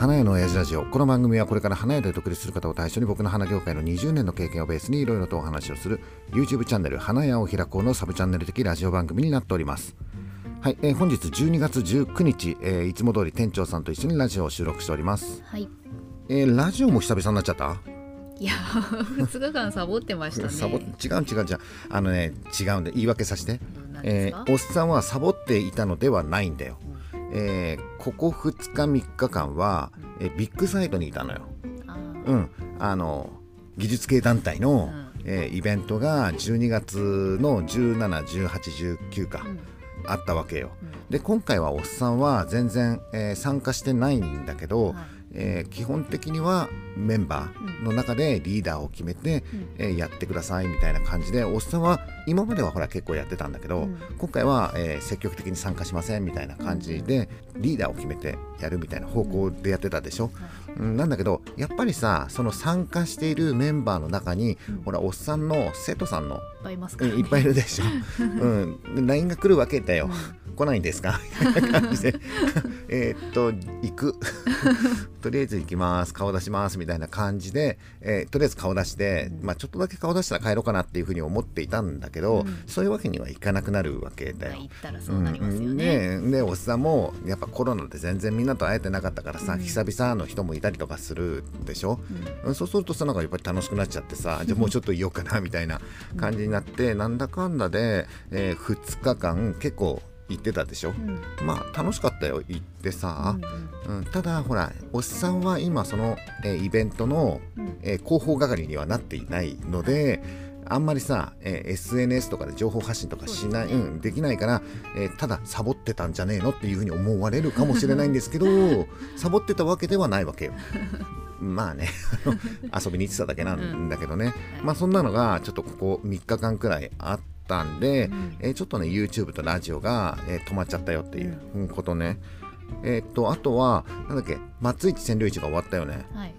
花屋の親父ラジオ。この番組はこれから花屋で独立する方を対象に僕の花業界の20年の経験をベースにいろいろとお話をする YouTube チャンネル花屋を開こうのサブチャンネル的ラジオ番組になっております。はい、えー本日12月19日、えーいつも通り店長さんと一緒にラジオを収録しております、はい。えーラジオも久々になっちゃった？いや、二日間サボってましたね。サボ違う違う違う。あのね違うんで言い訳させて。えーおっさんはサボっていたのではないんだよ、えーここ2日3日間は、えービッグサイトにいたのよ。うん。あの技術系団体の、ん。えーイベントが12月の171819か、うん。あったわけよ。うん。で今回はおっさんは全然、えー参加してないんだけど、はいえー基本的にはメンバーの中でリーダーを決めて、うん。えーやってくださいみたいな感じでおっさんは今まではほら結構やってたんだけど、うん。今回は、えー積極的に参加しませんみたいな感じで、リーダーを決めてやるみたいな方向でやってたでしょ、うん、なんだけどやっぱりさその参加しているメンバーの中に、うん。ほらおっさんの生徒さんの、いっぱいいますから、ね。うんいっぱいいるでしょ、うん、で LINE が来るわけだよ、来ないんですか？みたいな感じでえーっと行く。とりあえず行きます。顔出します。みたいな感じで、えーとりあえず顔出して、まあ、ちょっとだけ顔出したら帰ろうかなっていうふうに思っていたんだけど、うん。そういうわけにはいかなくなるわけだよ。まあ行ったらそうなりますよね。うん、でおっさんもやっぱコロナで全然みんなと会えてなかったからさ、うん。久々の人もいたりとかするでしょ、うん。うんそうするとさなんかやっぱり楽しくなっちゃってさ じゃあもうちょっといようかなみたいな感じになって、なんだかんだで、え2日間結構行ってたでしょ、うん。まあ楽しかったよ行ってさ、うんうん。ただほらおっさんは今その、えーイベントの、うん。えー広報係にはなっていないのであんまりさ、えー SNS とかで情報発信とかしない、そうん、できないから、えーただサボってたんじゃねえのっていうふうに思われるかもしれないんですけど サボってたわけではないわけよ。まあね遊びに行ってただけなんだけどね、はい。まあそんなのがちょっとここ3日間くらいあったんで、うんえーちょっとね YouTube とラジオが、えー止まっちゃったよっていううんことね。えーっとあとはなんだっけ松市占領市が終わったよね。はい。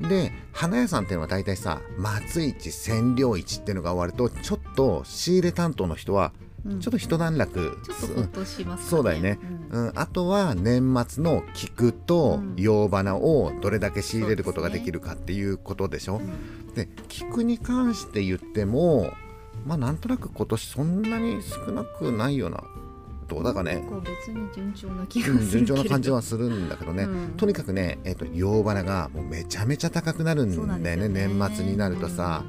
で花屋さんっていうのは大体さ松市占領市っていうのが終わるとちょっと仕入れ担当の人はうんちょっと一段落、ちょっとほっとしますかね。そうだよねうんうん、あとは年末の菊とうん洋花をどれだけ仕入れることができるかっていうことでしょ。うんで菊に関して言ってもまあなんとなく今年そんなに少なくないようなどうだかね。別に順調な気が。順調な感じはするんだけどね、うん。とにかくね、えっと洋花がもうめちゃめちゃ高くなるんだよねね。年末になるとさ。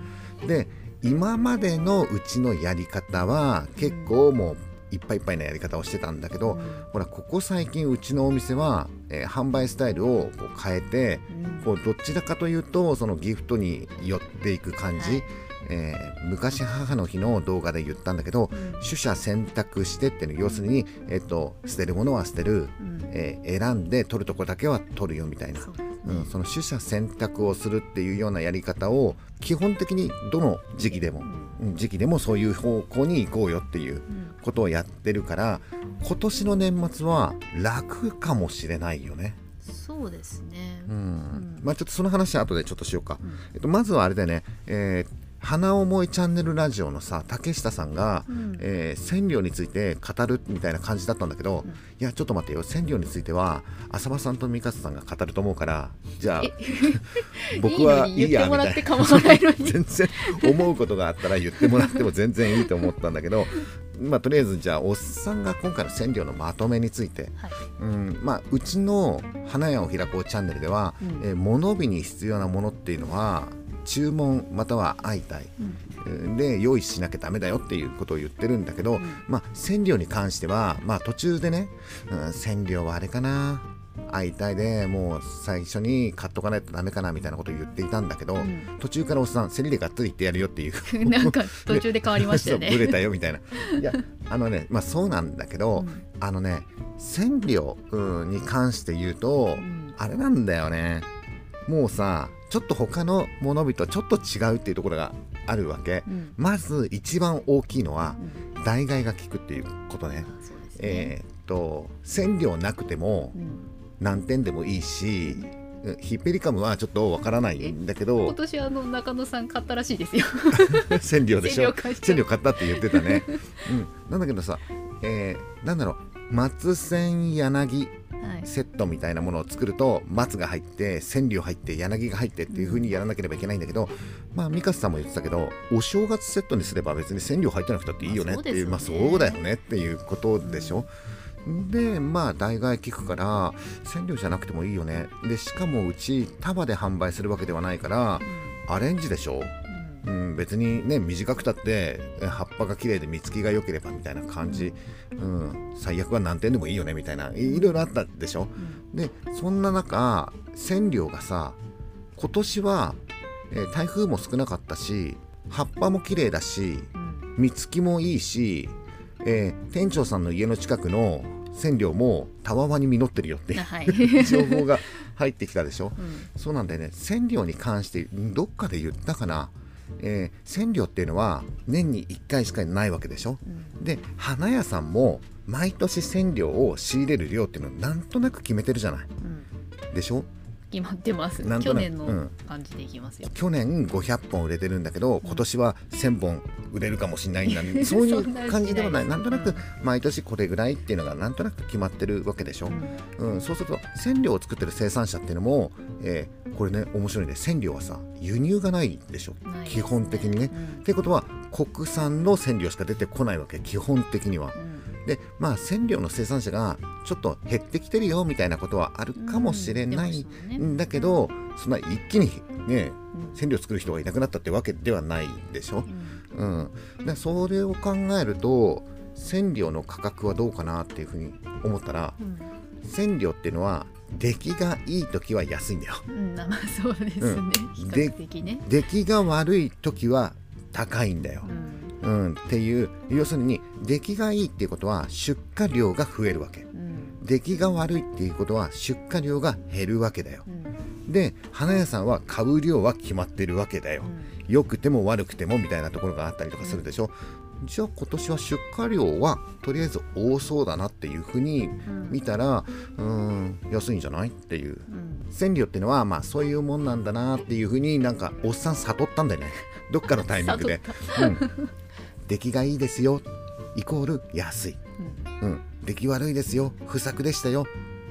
で今までのうちのやり方は結構もういっぱいいっぱいなやり方をしてたんだけど、うん。ほらここ最近うちのお店は、えー販売スタイルをこう変えてうん。こうどちらかというとそのギフトに寄っていく感じ、はいえー昔母の日の動画で言ったんだけどうん。取捨選択してっていうの要するに、えっと捨てるものは捨てる、うん。えー選んで取るとこだけは取るよみたいな。そねうん、その取捨選択をするっていうようなやり方を基本的にどの時期でも、うん。時期でもそういう方向に行こうよっていううん。ことをやってるから今年の年末は楽かもしれないよね。そうですね。うん。ん。まあちょっとその話は後でちょっとしようか。うん。えっと、まずはあれだよね、えー花思いチャンネルラジオのさ竹下さんが、うん。えー染料について語るみたいな感じだったんだけど、うん。いやちょっと待ってよ。染料については浅場さんと三勝さんが語ると思うからじゃあえ 僕はいいやみたいな。全然思うことがあったら言ってもらっても全然いいと思ったんだけどまあとりあえずじゃあおっさんが今回の染料のまとめについて、はい。うんまあ、うちの花屋を開こうチャンネルでは、うん。えー物日に必要なものっていうのは注文または相対。で用意しなきゃダメだよっていうことを言ってるんだけど、うん。まあ染料に関しては、まあ、途中でね、うん、染料はあれかな。相対でもう最初に買っとかないとダメかなみたいなことを言っていたんだけど、うん。途中からおっさん競りでがっつり言ってやるよっていう。なんか途中で変わりましたよね。ブレたよみたいな。いやあのねまあそうなんだけど、うん。あのね染料うんに関して言うと、うん。あれなんだよね。もうさちょっと他のものとちょっと違うっていうところがあるわけ、うん。まず一番大きいのはうん。代替が効くっていうことね。ね。えーっと染料なくてもうん。何点でもいいしうん。ヒッペリカムはちょっとわからないんだけ今ど年あの中野さん買ったらしいですよ。染料でしょ？染料買った。って言ってたね、うん、なんだけどさ、えーなんだろう。松千柳はいセットみたいなものを作ると松が入って千里入って柳が入ってっていう風にやらなければいけないんだけど、まあミカスさんも言ってたけどお正月セットにすれば別に千里入ってなくたっていいよねっていうまあまあそうだよねっていうことでしょ。でまあ代替聞くから千両じゃなくてもいいよね。でしかもうち束で販売するわけではないからアレンジでしょうんうん、別にね短くたってえ葉っぱが綺麗で実つきが良ければみたいな感じ、うん、最悪は何点でもいいよねみたいないいろいろあったでしょ。うん。でそんな中千両がさ今年は、えー台風も少なかったし葉っぱも綺麗だしうん。実つきもいいし、えー店長さんの家の近くの千両もたわわに実ってるよってはい、う 情報が入ってきたでしょ。うん。そうなんだよね。千両に関してどっかで言ったかな、えー千両っていうのは年に1回しかないわけでしょ？うん。で花屋さんも毎年千両を仕入れる量っていうのをなんとなく決めてるじゃない。うん。でしょ？決まってます。去年のうん。感じでいきますよ、去年500本売れてるんだけど今年は1000本売れるかもしれないんだ、う んそういう感じではない。なんとなく毎年これぐらいっていうのがなんとなく決まってるわけでしょ、うん、そうすると千両を作ってる生産者っていうのも、えーこれね面白いね。千両はさ輸入がないでしょ？基本的にね。うん。ってことは国産の千両しか出てこないわけ。基本的には。でまあ千両の生産者がちょっと減ってきてるよみたいなことはあるかもしれないんだけど、そんな一気にねうん。千両作る人がいなくなったってわけではないでしょ？うん。うん、でそれを考えると千両の価格はどうかなっていうふうに思ったらうん。千両っていうのは出来がいい時は安いんだよ。うん、まあそうですね、うん。ね、出来が悪い時は高いんだよ。う、んうん、っていう要するに出来がいいっていうことは出荷量が増えるわけ。うん。出来が悪いっていうことは出荷量が減るわけだよ。うん。で花屋さんは買う量は決まってるわけだよ。うん。良くても悪くてもみたいなところがあったりとかするでしょ、じゃあ今年は出荷量はとりあえず多そうだなっていうふうにうん。見たらうーん安いんじゃないっていう。うん。千両っていうのはまあそういうもんなんだなっていうふうになんかおっさん悟ったんだよね。どっかのタイミングで。うん、出来がいいですよ。イコール安い、うん。うん、出来悪いですよ。不作でしたよ。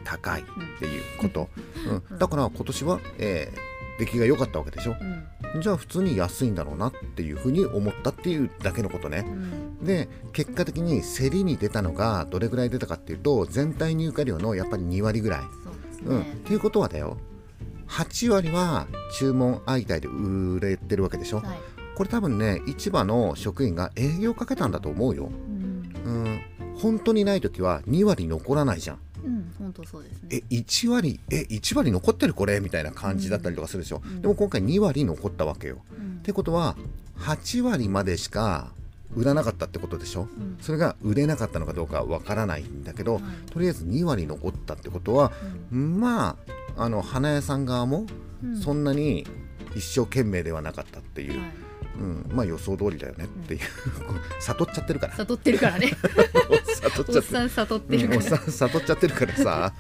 高い。っていうこと、うん、だから今年は、えー出来が良かったわけでしょ。うん。じゃあ普通に安いんだろうなっていうふうに思ったっていうだけのことね。うん。で結果的に競りに出たのがどれぐらい出たかっていうと全体入荷量のやっぱり2割ぐらい、そうね。うん、っていうことはだよ。8割は注文相対で売れてるわけでしょ。はいこれ多分ね市場の職員が営業かけたんだと思うよ。うん。うん。本当にない時は2割残らないじゃん。うん本当そうですね。え1割？え1割残ってるこれ？みたいな感じだったりとかするでしょ、うん。でも今回2割残ったわけよ。うん。ってことは8割までしか売らなかったってことでしょ。うん。それが売れなかったのかどうかわからないんだけど、はい。とりあえず2割残ったってことはまああの花屋さん側もうん。そんなに一生懸命ではなかったっていう、はいうん、まあ予想通りだよねっていう、悟っちゃってるから。悟ってるからね。悟っちゃっておっさん悟ってるから。うんおっさん悟っちゃってるからさ。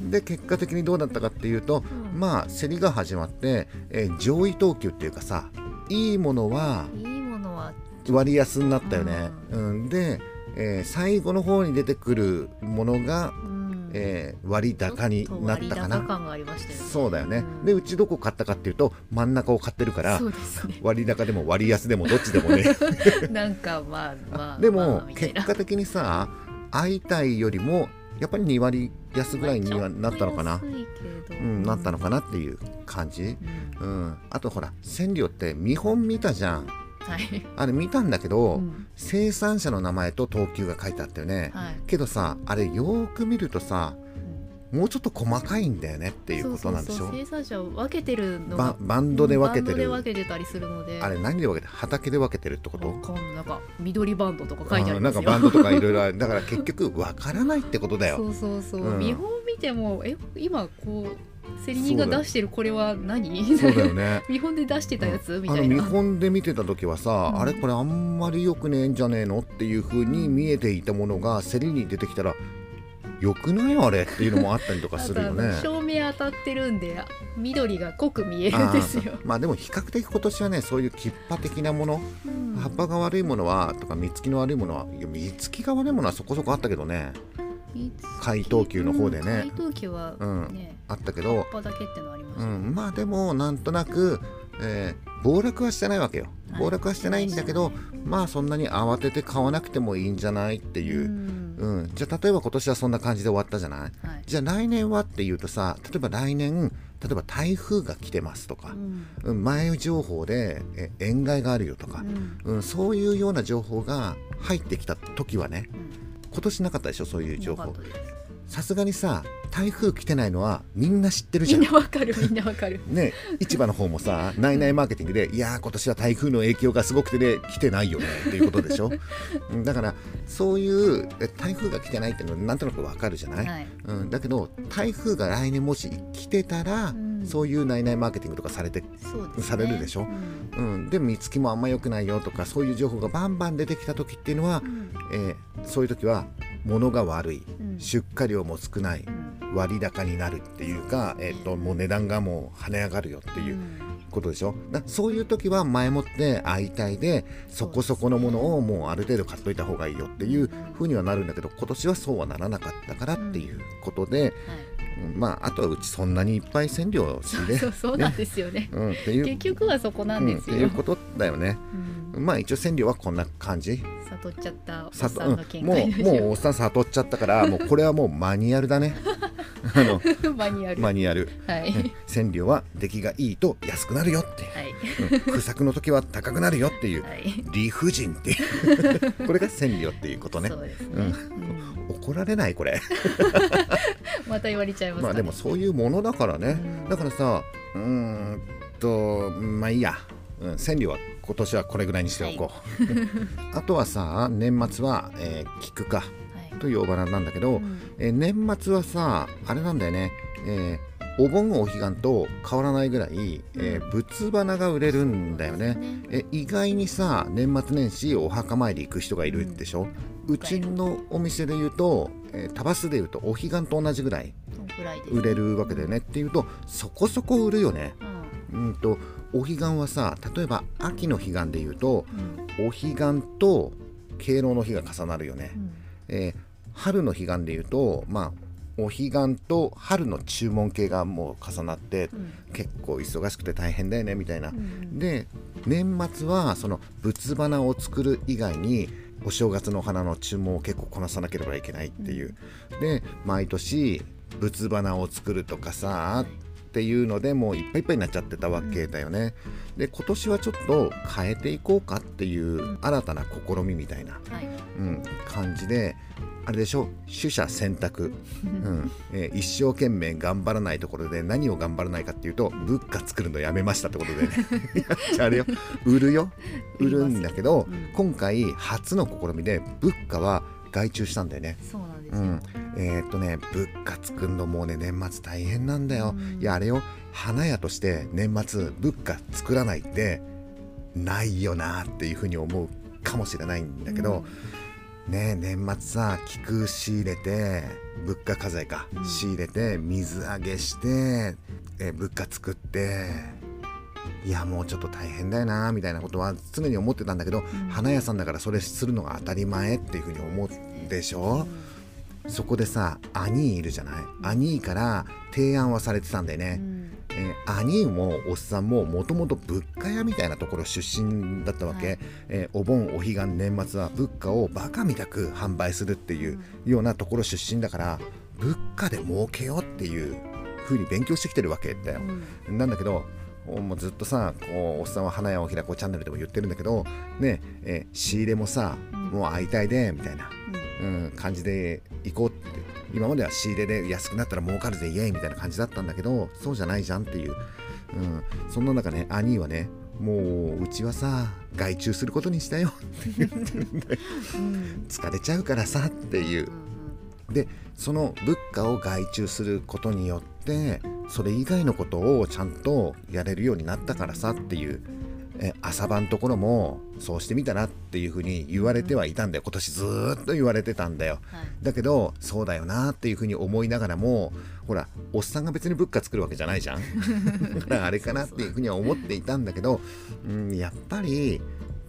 で結果的にどうだったかっていうと、うん。まあ競りが始まって、えー上位等級っていうかさいいものはいいものは割安になったよね、うん。で、えー最後の方に出てくるものが、うんえー割高になったかな。感がありましたよね。そうだよね、うんでうちどこ買ったかっていうと真ん中を買ってるからね。割高でも割安でもどっちでもね。なんかまあまあ でも、結果的にさ会いたいよりもやっぱり2割安ぐらいにはなったのかな、うん、なったのかなっていう感じ、うん。うん、あとほら千両って見本見たじゃんはい。あれ見たんだけど、うん。生産者の名前と等級が書いてあったよね、はい。けどさあれよーく見るとさもうちょっと細かいんだよねっていうことなんでしょ？そうそうそう生産者を分けてるのバがバンドで分けてバンドでる分けてたりするので。あれ何で分けてる？畑で分けてるってこと？なんか緑バンドとか書いてありうんなますよんかバンドとかいろいろある。だから結局分からないってことだよ。そうそうそう、うん。見本見てもえ今こう競り人が出してるこれは何？そうだよね。見本で出してたやつ、みあの見たいな。本で見てた時はさ、うん。あれこれあんまり良くねえんじゃねえの？っていう風に見えていたものが競りに出てきたら良くないあれっていうのもあったりとかするよね。照明当たってるんで緑が濃く見えるんですよ。まあでも比較的今年はねそういうキッパ的なもの、うん。葉っぱが悪いものはとか実つきの悪いものは実つきが悪いものはそこそこあったけどね怪盗球の方でね。怪盗球はうん。ね、あったけど、葉っぱだけってのありましたね、うん、まあでもなんとなく、えー暴落はしてないわけよ。はい。暴落はしてないんだけど、してまあそんなに慌てて買わなくてもいいんじゃないっていう。う、ん。うん。じゃあ例えば今年はそんな感じで終わったじゃない？はい。じゃあ来年はっていうとさ例えば来年例えば台風が来てますとか。う、ん。うん。前情報でえ塩害があるよとか。う、ん。うん、そういうような情報が入ってきた時はねうん今年なかったでしょそういう情報。さすがにさ台風来てないのはみんな知ってるじゃん。みんなわかるみんなわかる。ね、市場の方もさ、ナイナイマーケティングで、いやー、今年は台風の影響がすごくてね、来てないよねっていうことでしょ。うんだから、そういうえ台風が来てないっていうのは、なんとなくわかるじゃない、はい。うん、だけど、台風が来年もし来てたら、うんそういうナイナイマーケティングとかされて、ね。されるでしょ？うん。うん、で、見つきもあんま良くないよとか、そういう情報がバンバン出てきた時っていうのはう、ん。えーそういう時は、物が悪い、うん。出荷量も少ない、うん。割高になるっていうか、えー、ともう値段がもう跳ね上がるよっていうことでしょ？だそういう時は前もって相対でそこそこのものをもうある程度買っといた方がいいよっていうふうにはなるんだけど今年はそうはならなかったからっていうことで、はい。うんまああとはうちそんなにいっぱい染料を仕入れそうそうなんですよね。うん、っていう。結局はそこなんですよ、ていうことだよね。うん。まあ一応染料はこんな感じ。悟っちゃったおっささんの見うん、もうもうおっさん悟っちゃったからもうこれはもうマニュアルだね。あの マニュアル。マニュアル。はい。染料は出来がいいと安くなるよっていう。はい。うん。不作の時は高くなるよっていう。はい。理不尽っていう。これが染料っていうことね。そうですね、うん。うん。怒られないこれ。また言われちゃいますかね。まあでもそういうものだからね。うん。だからさうーんとまあいいや、うん、染料は今年はこれぐらいにしておこう、あとはさ年末は、えー菊か。はいというお花なんだけど、うん。えー年末はさあれなんだよね、えーお盆お彼岸と変わらないぐらい、えー仏花が売れるんだよね。え意外にさ年末年始お墓参り行く人がいるでしょ、うちのお店で言うと、えー、タバスで言うとお彼岸と同じぐらい売れるわけだよね。っていうとそこそこ売るよね。うん。うんとお彼岸はさ例えば秋の彼岸で言うとうん。お彼岸と敬老の日が重なるよね。うん。えー春の彼岸で言うとまあお彼岸と春の注文系がもう重なってうん。結構忙しくて大変だよねみたいな。うんで年末はその仏花を作る以外にお正月のお花の注文を結構こなさなければいけないっていう、で毎年仏花を作るとかさっていうのでもういっぱいいっぱいになっちゃってたわけだよね、で今年はちょっと変えていこうかっていう新たな試みみたいな、はい。うん、感じであれでしょ？取捨選択、うん。えー一生懸命頑張らないところで何を頑張らないかっていうと物価作るのやめましたってことで。い やじゃああれよ。売るよ。売るんだけど、うん。今回初の試みで物価は外注したんだよね。そうなんですよ、うん、えーっとね物価作るのもうね年末大変なんだよ、うん。いやあれよ。花屋として年末物価作らないってないよなっていうふうに思うかもしれないんだけど、ね年末さ菊仕入れて物価課税か、うん仕入れて水揚げして、え物価作って。いやもうちょっと大変だよなみたいなことは常に思ってたんだけど、ん。花屋さんだからそれするのが当たり前っていうふうに思うでしょ、そこでさアニーいるじゃない？アニーから提案はされてたんだよね、うんえーアニーもおっさんももともと物価屋みたいなところ出身だったわけ、はい。えーお盆お彼岸年末は物価をバカみたく販売するっていうようなところ出身だから物価で儲けようっていうふうに勉強してきてるわけだよ。う、ん。なんだけどおもうずっとさこうおっさんは花屋を開こうチャンネルでも言ってるんだけどねえー仕入れもさ、うん。もう会いたいでみたいな、うん。うん、感じで行こうって今までは仕入れで安くなったら儲かるぜイエーイみたいな感じだったんだけどそうじゃないじゃんっていう、うん、そんな中ね兄はねもううちはさ外注することにしたよって言ってるんだよ。うん。疲れちゃうからさっていう。でその物価を外注することによってそれ以外のことをちゃんとやれるようになったからさっていうえ朝晩ところもそうしてみたらっていうふうに言われてはいたんだよ。今年ずーっと言われてたんだよ。はい。だけどそうだよなっていうふうに思いながらもほらおっさんが別に物価作るわけじゃないじゃん。だからあれかなっていうふうには思っていたんだけど、うん、やっぱり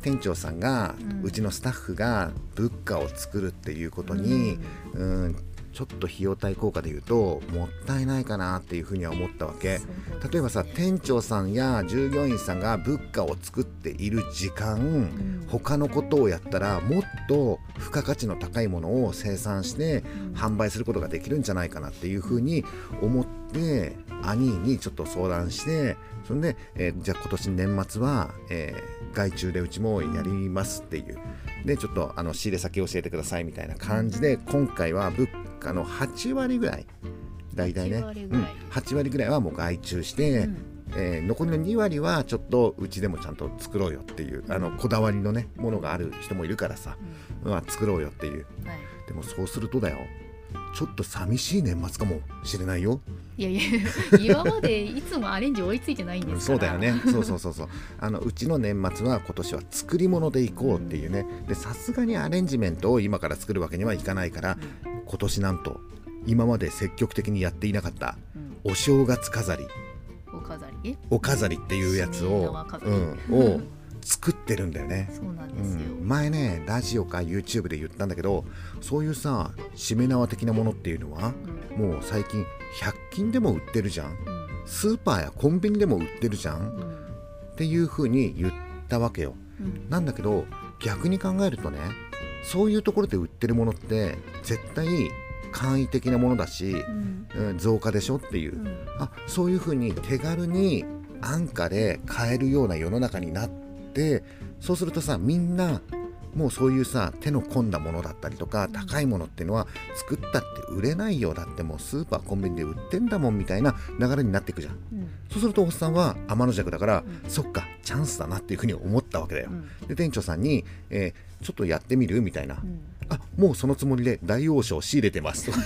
店長さんが、ううんちのスタッフが物価を作るっていうことに、うん、ちちょっと費用対効果で言うともったいないかなっていうふうには思ったわけ。例えばさ店長さんや従業員さんが物価を作っている時間うん。他のことをやったらもっと付加価値の高いものを生産してうん。販売することができるんじゃないかなっていうふうに思って兄にちょっと相談してそれで、えーじゃあ今年年末は、えー外注でうちもやりますっていう。でちょっとあの仕入れ先教えてくださいみたいな感じで今回は物価の8割ぐらい大体ね。8割うん、8割ぐらいはもう外注して、うん。えー残りの2割はちょっとうちでもちゃんと作ろうよっていうあのこだわりのねものがある人もいるからさ、まあ、作ろうよっていう。うんはい。でもそうするとだよ。ちょっと寂しい年末かもしれないよ。いやいや 今までいつもアレンジ追いついてないんですから。そうだよね。そうそうそうそう。あのうちの年末は今年は作り物でいこうっていうね。でさすがにアレンジメントを今から作るわけにはいかないから今年なんと今まで積極的にやっていなかったうん。お正月飾り。お飾り？えお飾りっていうやつをうん、を作ってるんだよね。そうなんうですよ、ん、前ねラジオか YouTube で言ったんだけどそういうさしめ縄的なものっていうのはうん。もう最近100均でも売ってるじゃん。うん。スーパーやコンビニでも売ってるじゃん。うん。っていう風に言ったわけよ。うん。なんだけど逆に考えるとねそういうところで売ってるものって絶対簡易的なものだし、うん。うん増加でしょっていう。うん。あそういう風に手軽に安価で買えるような世の中になってそうするとさみんなもうそういうさ手の込んだものだったりとか高いものっていうのは作ったって売れないよだってもうスーパーコンビニで売ってんだもんみたいな流れになっていくじゃん。うん。そうするとおっさんは天の弱だから、うん。そっかチャンスだなっていうふうに思ったわけだよ。うん。で店長さんに、えーちょっとやってみる？みたいな、うん。あもうそのつもりで大王将仕入れてます。と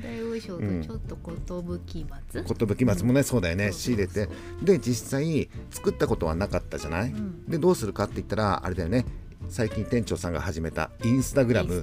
大王将とちょっと寿松、寿松もねそうだよね。仕入れて。で実際作ったことはなかったじゃない、うん。でどうするかって言ったらあれだよね。最近店長さんが始めたインスタグラム。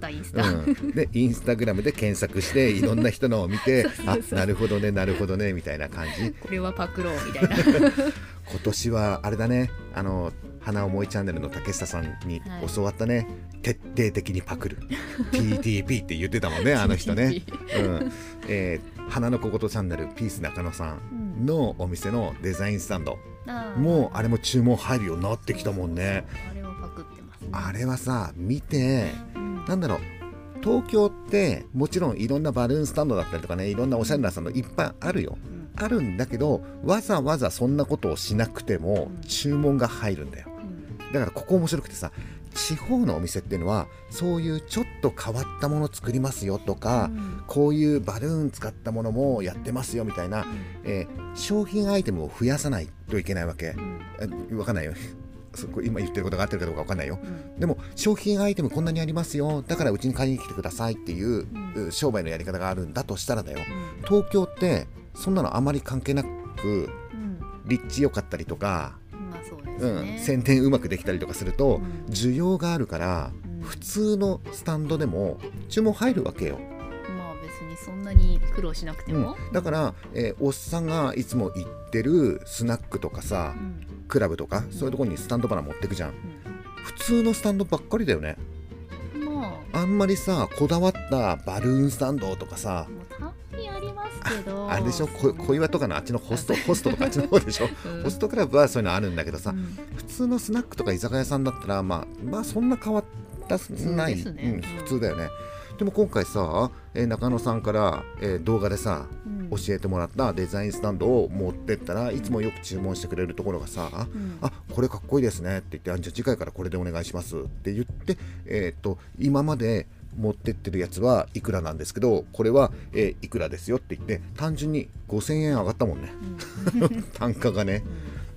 でインスタグラムで検索して いろんな人のを見てあなるほどねなるほどねみたいな感じ。これはパクろうみたいな 今年はあれだね。あの花思いチャンネルの竹下さんにはい。教わったね、徹底的にパクる。TTP って言ってたもんね あの人ね、うん。えー花の小言チャンネルピース中野さんのお店のデザインスタンド。あー。もうあれも注文入るようになってきたもんね。あれをパクってますね。あれはさ見てうん。なんだろう。東京ってもちろんいろんなバルーンスタンドだったりとかねいろんなおしゃれなスタンドいっぱいあるよ。うんあるんだけどわざわざそんなことをしなくてもうん。注文が入るんだよ。うん。だからここ面白くてさ地方のお店っていうのはそういうちょっと変わったもの作りますよとか、うん。こういうバルーン使ったものもやってますよみたいな、えー商品アイテムを増やさないといけないわけ。うん。あわかんないよ。そこ今言ってることが合ってるかどうかわかんないよ。うん。でも商品アイテムこんなにありますよ。だからうちに買いに来てくださいっていう、うう商売のやり方があるんだとしたらだよ。うん。東京ってそんなのあまり関係なくうん。立地良かったりとか、まあそうん宣伝うまくできたりとかすると、うん。需要があるから、うん。普通のスタンドでも注文入るわけよ、まあ別にそんなに苦労しなくてうん。も、だから、えーおっさんがいつも行ってるスナックとかさ、うん。クラブとかそういうところにスタンドバナ持ってくじゃん。普通のスタンドばっかりだよね。うんまあ。あんまりさこだわったバルーンスタンドとかさありますけど。あれでしょ？こ小岩とかのあっちのホストホストとかあっちの方でしょ？うん。ホストクラブはそういうのあるんだけどさ、うん。普通のスナックとか居酒屋さんだったらまあまあそんな変わったない、ね。うん、普通だよね、でも今回さ、えー中野さんから、えー動画でさうん。教えてもらったデザインスタンドを持ってったらいつもよく注文してくれるところがさ、うん。あこれかっこいいですねって言ってあじゃあ次回からこれでお願いしますって言って、えー、と今まで持ってってるやつはいくらなんですけどこれは、えーいくらですよって言って単純に5000円上がったもんね。単価がね。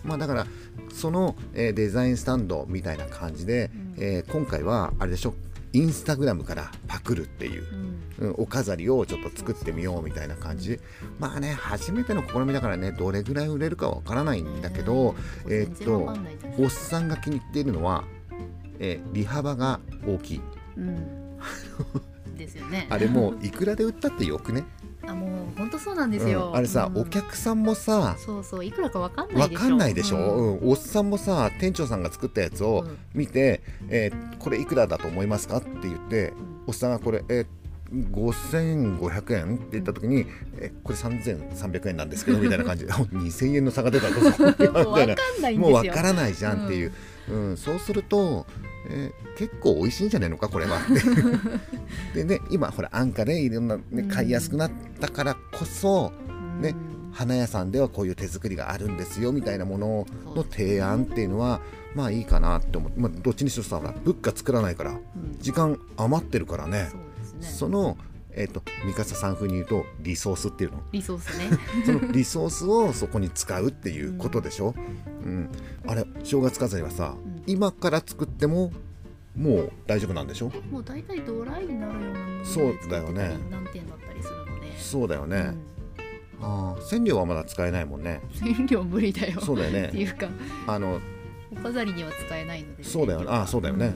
まあだからその、えーデザインスタンドみたいな感じで、うん。えー今回はあれでしょインスタグラムからパクるっていうう、ん。うん、お飾りをちょっと作ってみようみたいな感じまあね初めての試みだからねどれぐらい売れるかわからないんだけど、えーっとおっさんが気に入っているのは、えー利幅が大きい。うん ですよね。あれもういくらで売ったってよくね、あもう本当そうなんですよ、うん。あれさ、うん。お客さんもさそうそういくらかわかんないわでしょ。かんないでしょ、うん。うん。おっさんもさ店長さんが作ったやつをうん。見て、えーこれいくらだと思いますか？って言って、ん。おっさんがこれ、えー5500円？って言った時にえこれ3300円なんですけどみたいな感じで。2000円の差が出たぞ。みたいな。もう分からないじゃんっていう、うん。そうすると、えー結構美味しいんじゃないのかこれは。っ てでね今ほら安価でいろんな、ね、うん。買いやすくなったからこそねうん。花屋さんではこういう手作りがあるんですよみたいなものの提案っていうのはまあいいかなって思って、まあ、どっちにしろさほら物価作らないからうん。時間余ってるからね。その、えっと三笠さん風に言うとリソースっていうの。リソースね。そのリソースをそこに使うっていうことでしょ、うん。あれ正月飾りはさ、うん今から作ってももう大丈夫なんでしょ？もう大体ドライになるようなものでそうだよね。何点だったりするので。そうだよね、ああ染料はまだ使えないもんね。うん染料無理だよ。そうだよってねいうかあのお飾りには使えないのでそうだよね。染料はあそうだよね。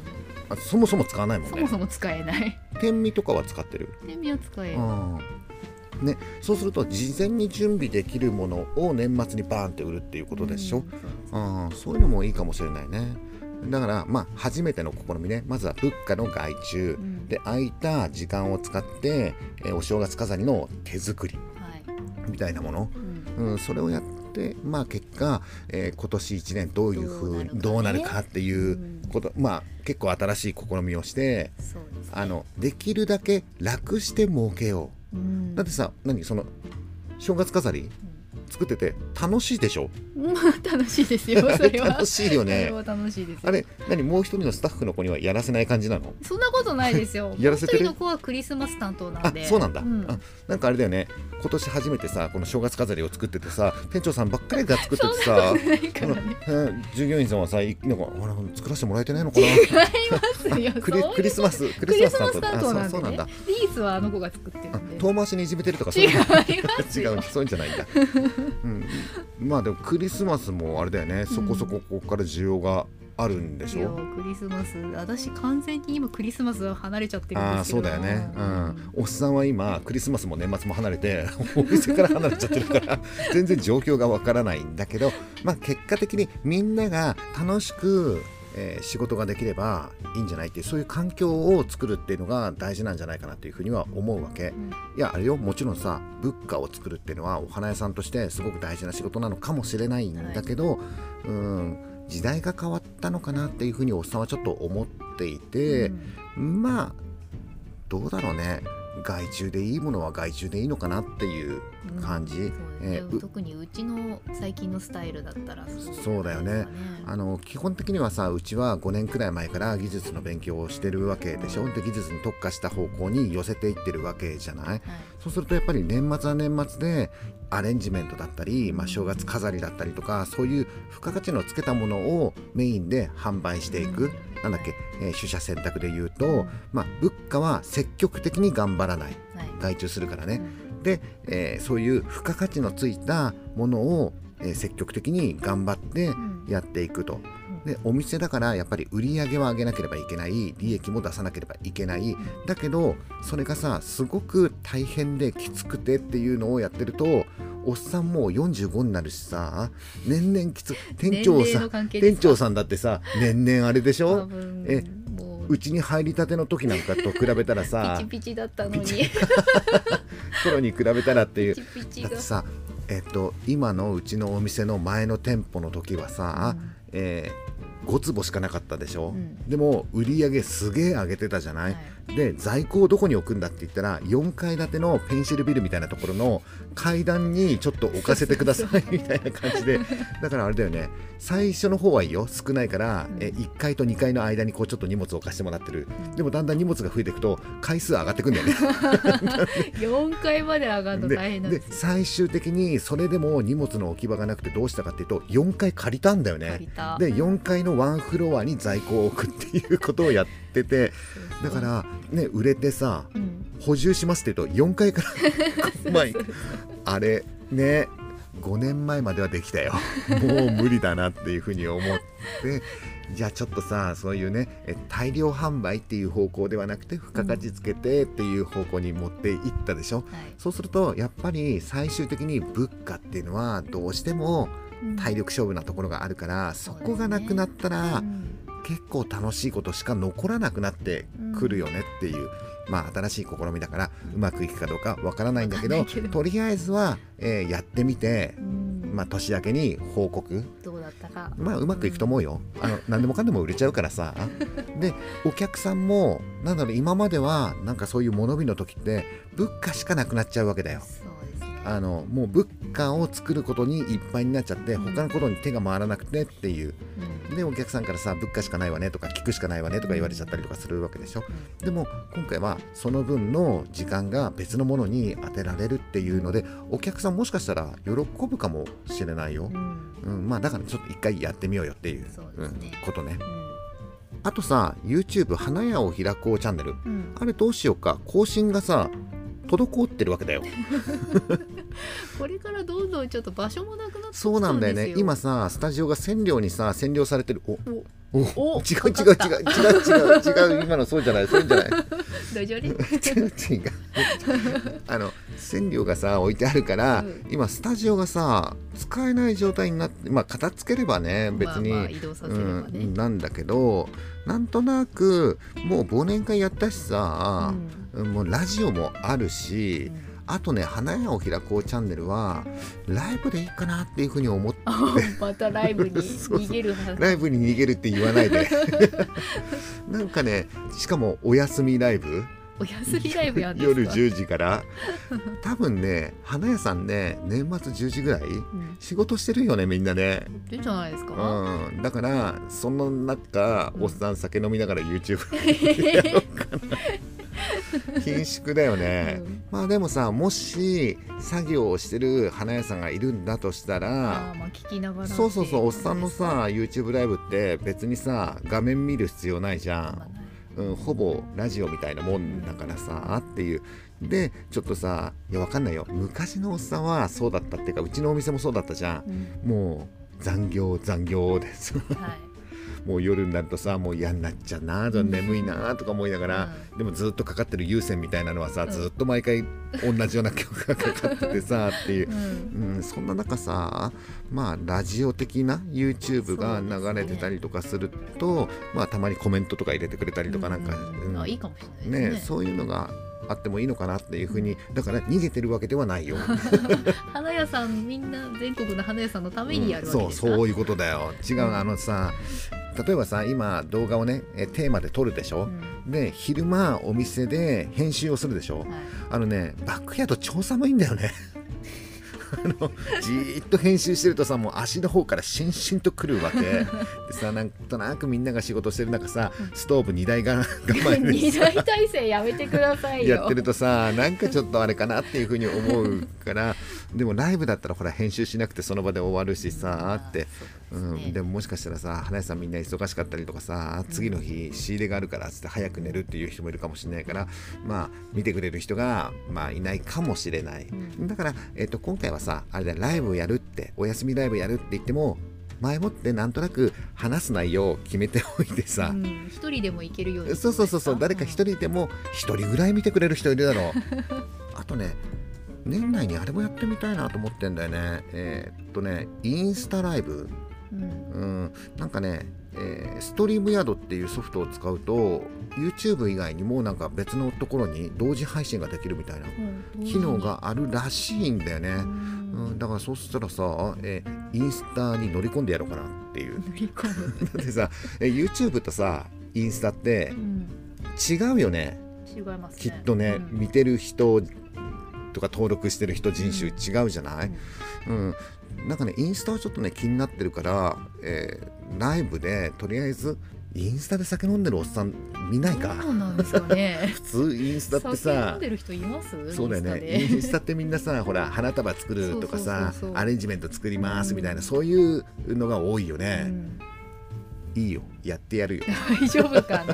あそもそも使わないもんね。そもそも使えない。天身とかは使ってる？天身は使える。ああねそうすると事前に準備できるものを年末にバーンって売るっていうことでしょ、うんああそういうのもいいかもしれないねだからまあ初めての試みね。まずは物価の外注、ん。で空いた時間を使って、えーお正月飾りの手作り。はい。みたいなもの、うん。うん、それをやってまあ結果、えー今年1年どういうふうにどどうなるかっていうこと、まあ結構新しい試みをしてね。あのできるだけ楽して儲けよう。うん。だってさ何？その正月飾り作ってて楽しいでしょ？まあ楽しいですよ それは。楽しいよね。は楽しいですよ。あれ何もう一人のスタッフの子にはやらせない感じなの？そんなことないですよ。やらせての子はクリスマス担当なんあでそうなんだ、ん。あなんかあれだよね。今年初めてさこの正月飾りを作っててさ店長さんばっかりが作っててさね。従業員さんはさいなんかあら作らせてもらえてないのかな？クリクリスマスククリスマス担当なんでね。あそうなんだ。リースはあの子が作ってる遠回しにいじめてるとかそう違う違よ。うそういうんじゃないんだ、うん、まあでもクリスマスもあれだよね。そこそこここから需要があるんでしょ、クリスマス。私完全に今クリスマスは離れちゃってるんああそうだよね、うん、おっさんは今クリスマスも年末も離れて お店から離れちゃってるから全然状況がわからないんだけど、まあ、結果的にみんなが楽しく、えー仕事ができればいいんじゃないっていうそういう環境を作るっていうのが大事なんじゃないかなっていうふうには思うわけ。うん。いやあれよもちろんさ物価を作るっていうのはお花屋さんとしてすごく大事な仕事なのかもしれないんだけど、うん時代が変わったのかなっていうふうにおっさんはちょっと思っていて、まあどうだろうね。外注でいいものは外注でいいのかなっていううん感じ、そうですね。えーう。特にうちの最近のスタイルだったらそうだよね。あの基本的にはさうちは5年くらい前から技術の勉強をしてるわけでしょ。で技術に特化した方向に寄せていってるわけじゃない？はい。そうするとやっぱり年末は年末でアレンジメントだったり、まあ、正月飾りだったりとかそういう付加価値のつけたものをメインで販売していく、うん。なんだっけ、えー取捨選択で言うと、うん。まあ、物価は積極的に頑張らない。はい。外注するからね、うんで、えーそういう付加価値のついたものを、えー積極的に頑張ってうん。やっていくと。でお店だからやっぱり売り上げは上げなければいけない。利益も出さなければいけない。だけどそれがさすごく大変できつくてっていうのをやってるとおっさんもう45になるしさ年々きつ店長さ年齢の関係ですか？店長さんだってさ年々あれでし多ょ分。えもううちに入りたての時なんかと比べたらピさチピチだったのに。頃に 比べたらっていう。だ。ってさえっと今のうちのお店の前の店舗の時はさ、うん。え5坪しかなかったでしょ、うん。でも売り上げすげえ上げてたじゃない、はい。で在庫をどこに置くんだって言ったら4階建てのペンシルビルみたいなところの階段にちょっと置かせてくださいみたいな感じで だからあれだよね。最初の方はいいよ。少ないから、うん。え1階と2階の間にこうちょっと荷物を置かしてもらってる、うん。でもだんだん荷物が増えていくと回数上がってくんだよね。4階まで上がるので大変なんで最終的にそれでも荷物の置き場がなくてどうしたかっていうと4階借りたんだよね。で4階のワンフロアに在庫を置くっていうことをやっててだからね売れてさうん補充しますって言うと4階から まああれね5年前まではできたよ。もう無理だなっていうふうに思って。じゃあちょっとさそういうねえ大量販売っていう方向ではなくて付加価値つけてっていう方向に持っていったでしょ、はい。そうするとやっぱり最終的に物価っていうのはどうしてもうん。体力勝負なところがあるから、そこがなくなったら、うん。結構楽しいことしか残らなくなってくるよねっていう、まあ新しい試みだからうまくいくかどうかわからないんだけど。とりあえずは、えーやってみて、うん。まあ、年明けに報告。どうだったか。まあうまくいくと思うよ、あの 何でもかんでも売れちゃうからさ。でお客さんもなんだろう今まではなんかそういう物火の時って物価しかなくなっちゃうわけだよあのもう物価を作ることにいっぱいになっちゃってうん。他のことに手が回らなくてっていう。うん。でお客さんからさ物価しかないわねとか聞くしかないわねとか言われちゃったりとかするわけでしょ？でも今回はその分の時間が別のものに当てられるっていうのでお客さんもしかしたら喜ぶかもしれないよ。う、ん。うん、まあだからちょっと一回やってみようよっていうそうんことね。うん。あとさ YouTube 花屋を開こうチャンネル。うん。あれどうしようか？更新がさ滞ってるわけだよ これからどんどんちょっと場所もなくなってそうなんだよね。今さスタジオが1000両にさ占領されてる。おおおお違う違う違う違う違う違う今のそうじゃないそうじゃない。大丈夫？違う違う。あの千両がさ置いてあるから、うん。今スタジオがさ使えない状態になってまあ片付ければね別に、まあまあね。うん、なんだけどなんとなくもう忘年会やったしさ、もうラジオもあるし、あとね花屋を開こうチャンネルはライブでいいかなっていうふうに思って。またライブに 逃げるライブに逃げるって言わないで。なんかねしかもお休みライブ。お休みライブやん夜10時から。多分ね花屋さんね年末10時ぐらいうん。仕事してるよねみんなね。いいんじゃないですか、うん。だからその中うんおっさん酒飲みながら YouTube やろうかな 緊縮だよね、うん。まあでもさもし作業をしてる花屋さんがいるんだとしたあらーまあ聞きながらそうそうそうおっさんのさ YouTube ライブって別にさ画面見る必要ないじゃん。うん、ほぼラジオみたいなもんだからさっていう。でちょっとさいやわかんないよ。昔のおっさんはそうだったっていうかうちのお店もそうだったじゃうんん。もう残業残業です。はいもう夜になるとさもう嫌になっちゃうな眠いなとか思いながら、でもずっとかかってる有線みたいなのはさ、うん。ずっと毎回同じような曲がかかっててさ っていう。う。ん。うん、そんな中さまあラジオ的な YouTube が流れてたりとかするとまあたまにコメントとか入れてくれたりとかなんか、ううん。あいいかもしれないね。そういうのがあってもいいのかなっていうふうにだから逃げてるわけではないよ。花屋さんみんな全国の花屋さんのためにやるわけそうですか、そういうことだよ。違ううん。あのさ例えばさ今動画をねえテーマで撮るでしょ、うん。で昼間お店で編集をするでしょ、はい。あのねバックヤード超寒いんだよね。あのじーっと編集してるとさもう足の方からしんしんとくるわけ。でさなんとなくみんなが仕事してる中さストーブ2台が我慢で二さ大体制やめてくださいよ。やってるとさなんかちょっとあれかなっていうふうに思うから。でもライブだったらほら編集しなくてその場で終わるしさって、うん、でももしかしたらさ花屋さんみんな忙しかったりとかさ次の日仕入れがあるからっつって早く寝るっていう人もいるかもしれないからまあ見てくれる人がまあいないかもしれない、うん。だから、えっと今回はさあれだライブをやるってお休みライブやるって言っても前もってなんとなく話す内容を決めておいてさ、うん。一人でも行けるようにそうそうそうそう誰か一人でも一人ぐらい見てくれる人いるだろう。あとね年内にあれもやってみたいなと思ってんだよね。えーっとねインスタライブうん。うんなんかね、えーストリームヤードっていうソフトを使うと YouTube 以外にもなんか別のところに同時配信ができるみたいなうん。機能があるらしいんだよね、ううん。ん、だからそうしたらさ、えーインスタに乗り込んでやろうかなっていう。乗り込む。だってさ、えー YouTube とさインスタってうん。違うよね。違いますね。きっとね、うん。見てる人とか登録してる人人種違うじゃない、うんなんかねインスタはちょっとね気になってるから、えーライブでとりあえずインスタで酒飲んでるおっさん見ないか。そうなんですかね。普通インスタって酒飲さんでる人います？そうだよね。インスタってみんなさ ほら花束作るとかさアレンジメント作りますみたいな、うんそういうのが多いよね、うん。いいよ。やってやるよ。大丈夫か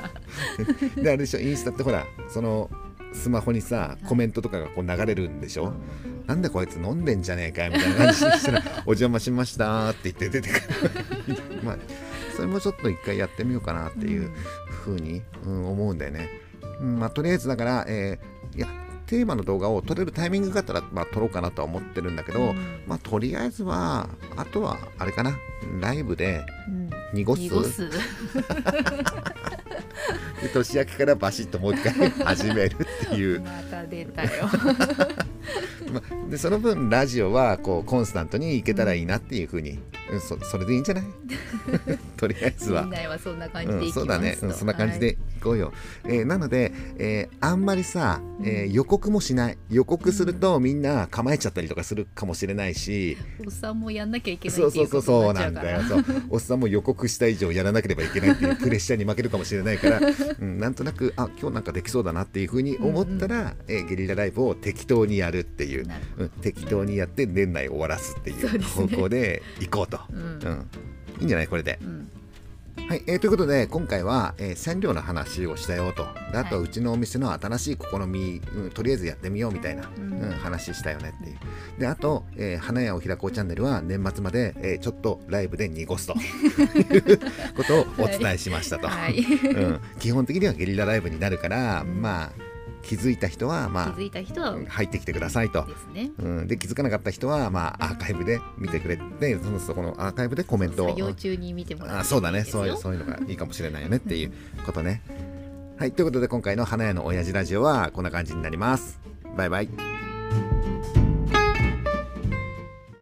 な？であれでしょインスタってほらそのスマホにさコメントとかがこう流れるんでしょ、なんでこいつ飲んでんじゃねえかよみたいな感じにしたら「お邪魔しました」って言って出てくる。まあそれもちょっと一回やってみようかなっていうふうに、うん、思うんだよね、うんまあ、とりあえずだから、えーいやテーマの動画を撮れるタイミングがあったら、まあ、撮ろうかなとは思ってるんだけど、うん。まあとりあえずはあとはあれかな。ライブでうん。濁す。濁す。で 年明けからバシッともう一回始めるっていう。また出たよ。までその分ラジオはこうコンスタントにいけたらいいなっていうふうに、うん、そそれでいいんじゃない？とりあえずは。はそんな感じでうん、いきますと、そうだね、うん、そんな感じでいこうよ、えーなので、えーあんまりさ、えー予告もしない。予告するとみんな構えちゃったりとかするかもしれないし、おっさんもやんなきゃいけないそうってそそうそういううことになっちゃうから。なんだよ。そう。おっさんも予告した以上やらなければいけないっていうプレッシャーに負けるかもしれないから、うん、なんとなくあ今日なんかできそうだなっていうふうに思ったら、えーゲリラライブを適当にやるっていう。うん、適当にやって年内終わらすっていう方向で行こうと。うん。うん。いいんじゃないこれで。うんはい、えーということで今回は、えー染料の話をしたよと。であとうちのお店の新しい試み、うんとりあえずやってみようみたいな、ううんん話したよねっていう。であと、えー花屋を開こうチャンネルは年末まで、えーちょっとライブで濁すと。い うことをお伝えしましたと、はい。うん、基本的にはゲリラライブになるから、うん。まあ気づいた人は気まづいた人はあ入ってきてくださいとですねうん、で気づかなかった人は、まあ、アーカイブで見てくれてそのそこのアーカイブでコメントを作業中に見てもらあそうだねそういうそういうのがいいかもしれないよねっていうことね。はいということで今回の花屋の親父ラジオはこんな感じになります。バイバイ。